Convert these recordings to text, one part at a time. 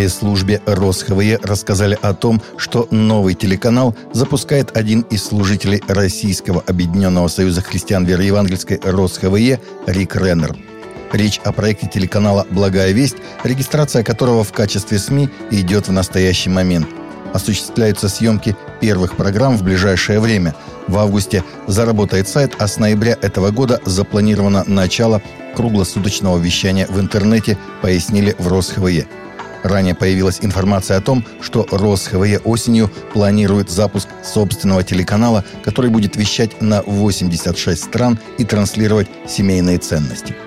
пресс-службе РосХВЕ рассказали о том, что новый телеканал запускает один из служителей Российского Объединенного Союза Христиан Веры Евангельской РосХВЕ Рик Реннер. Речь о проекте телеканала «Благая весть», регистрация которого в качестве СМИ идет в настоящий момент. Осуществляются съемки первых программ в ближайшее время. В августе заработает сайт, а с ноября этого года запланировано начало круглосуточного вещания в интернете, пояснили в РосХВЕ. Ранее появилась информация о том, что РосХВЕ осенью планирует запуск собственного телеканала, который будет вещать на 86 стран и транслировать семейные ценности –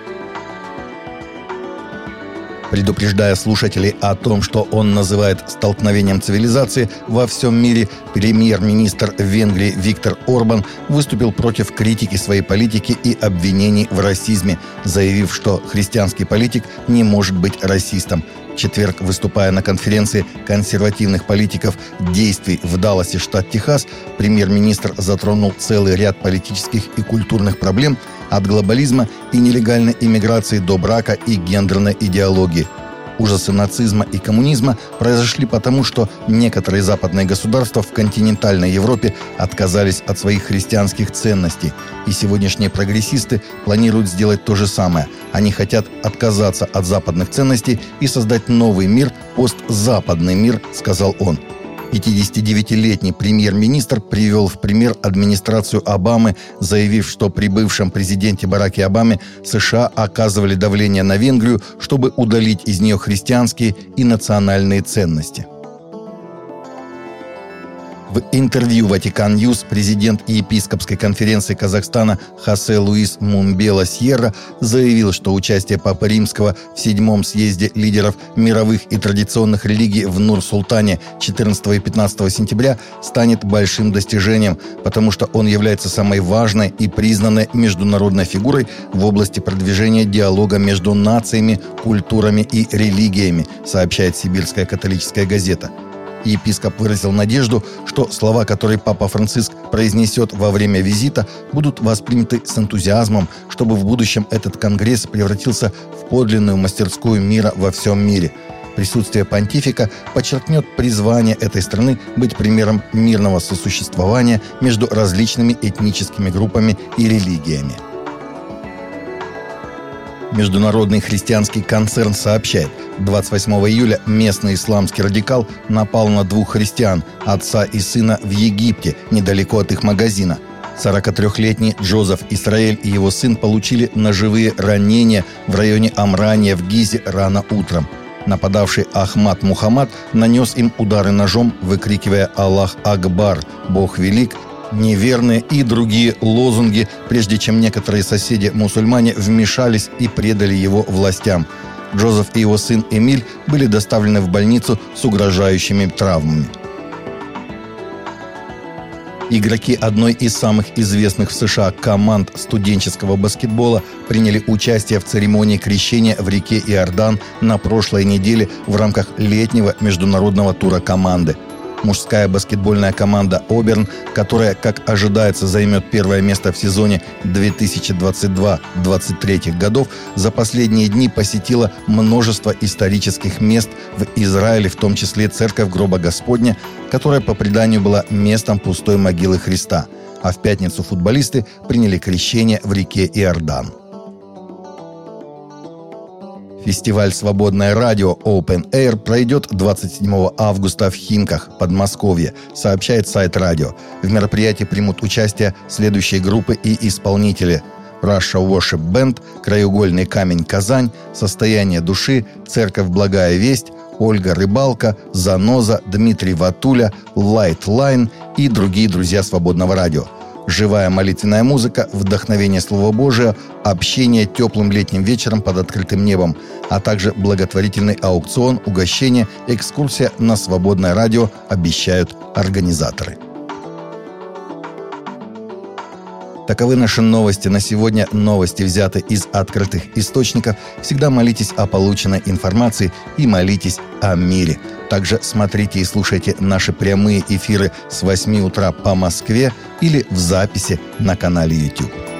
Предупреждая слушателей о том, что он называет столкновением цивилизации во всем мире, премьер-министр Венгрии Виктор Орбан выступил против критики своей политики и обвинений в расизме, заявив, что христианский политик не может быть расистом. Четверг, выступая на конференции консервативных политиков действий в Далласе, штат Техас, премьер-министр затронул целый ряд политических и культурных проблем – от глобализма и нелегальной иммиграции до брака и гендерной идеологии. Ужасы нацизма и коммунизма произошли потому, что некоторые западные государства в континентальной Европе отказались от своих христианских ценностей. И сегодняшние прогрессисты планируют сделать то же самое. Они хотят отказаться от западных ценностей и создать новый мир, постзападный мир, сказал он. 59-летний премьер-министр привел в пример администрацию Обамы, заявив, что при бывшем президенте Бараке Обаме США оказывали давление на Венгрию, чтобы удалить из нее христианские и национальные ценности. В интервью «Vatican News» президент епископской конференции Казахстана Хосе Луис Мумбела Сьерра заявил, что участие Папы Римского в седьмом съезде лидеров мировых и традиционных религий в Нур-Султане 14 и 15 сентября станет большим достижением, потому что он является самой важной и признанной международной фигурой в области продвижения диалога между нациями, культурами и религиями, сообщает Сибирская католическая газета – Епископ выразил надежду, что слова, которые Папа Франциск произнесет во время визита, будут восприняты с энтузиазмом, чтобы в будущем этот конгресс превратился в подлинную мастерскую мира во всем мире. Присутствие понтифика подчеркнет призвание этой страны быть примером мирного сосуществования между различными этническими группами и религиями. Международный христианский концерн сообщает, 28 июля местный исламский радикал напал на двух христиан, отца и сына в Египте, недалеко от их магазина. 43-летний Джозеф Исраэль и его сын получили ножевые ранения в районе Амрания в Гизе рано утром. Нападавший Ахмад Мухаммад нанес им удары ножом, выкрикивая «Аллах Акбар! Бог велик!» Неверные и другие лозунги, прежде чем некоторые соседи-мусульмане вмешались и предали его властям. Джозеф и его сын Эмиль были доставлены в больницу с угрожающими травмами. Игроки одной из самых известных в США команд студенческого баскетбола приняли участие в церемонии крещения в реке Иордан на прошлой неделе в рамках летнего международного тура команды – мужская баскетбольная команда «Оберн», которая, как ожидается, займет первое место в сезоне 2022-2023 годов, за последние дни посетила множество исторических мест в Израиле, в том числе церковь гроба Господня, которая по преданию была местом пустой могилы Христа. А в пятницу футболисты приняли крещение в реке Иордан. Фестиваль «Свободное радио» Open Air пройдет 27 августа в Химках, Подмосковье, сообщает сайт радио. В мероприятии примут участие следующие группы и исполнители Russia Worship Band, Краеугольный камень Казань, Состояние души, Церковь Благая Весть, Ольга Рыбалка, Заноза, Дмитрий Ватуля, Line и другие друзья свободного радио – живая молитвенная музыка, вдохновение Слова Божия, общение теплым летним вечером под открытым небом, а также благотворительный аукцион, угощение, экскурсия на свободное радио обещают организаторы. Таковы наши новости на сегодня. Новости взяты из открытых источников. Всегда молитесь о полученной информации и молитесь о мире. Также смотрите и слушайте наши прямые эфиры с 8 утра по Москве или в записи на канале YouTube.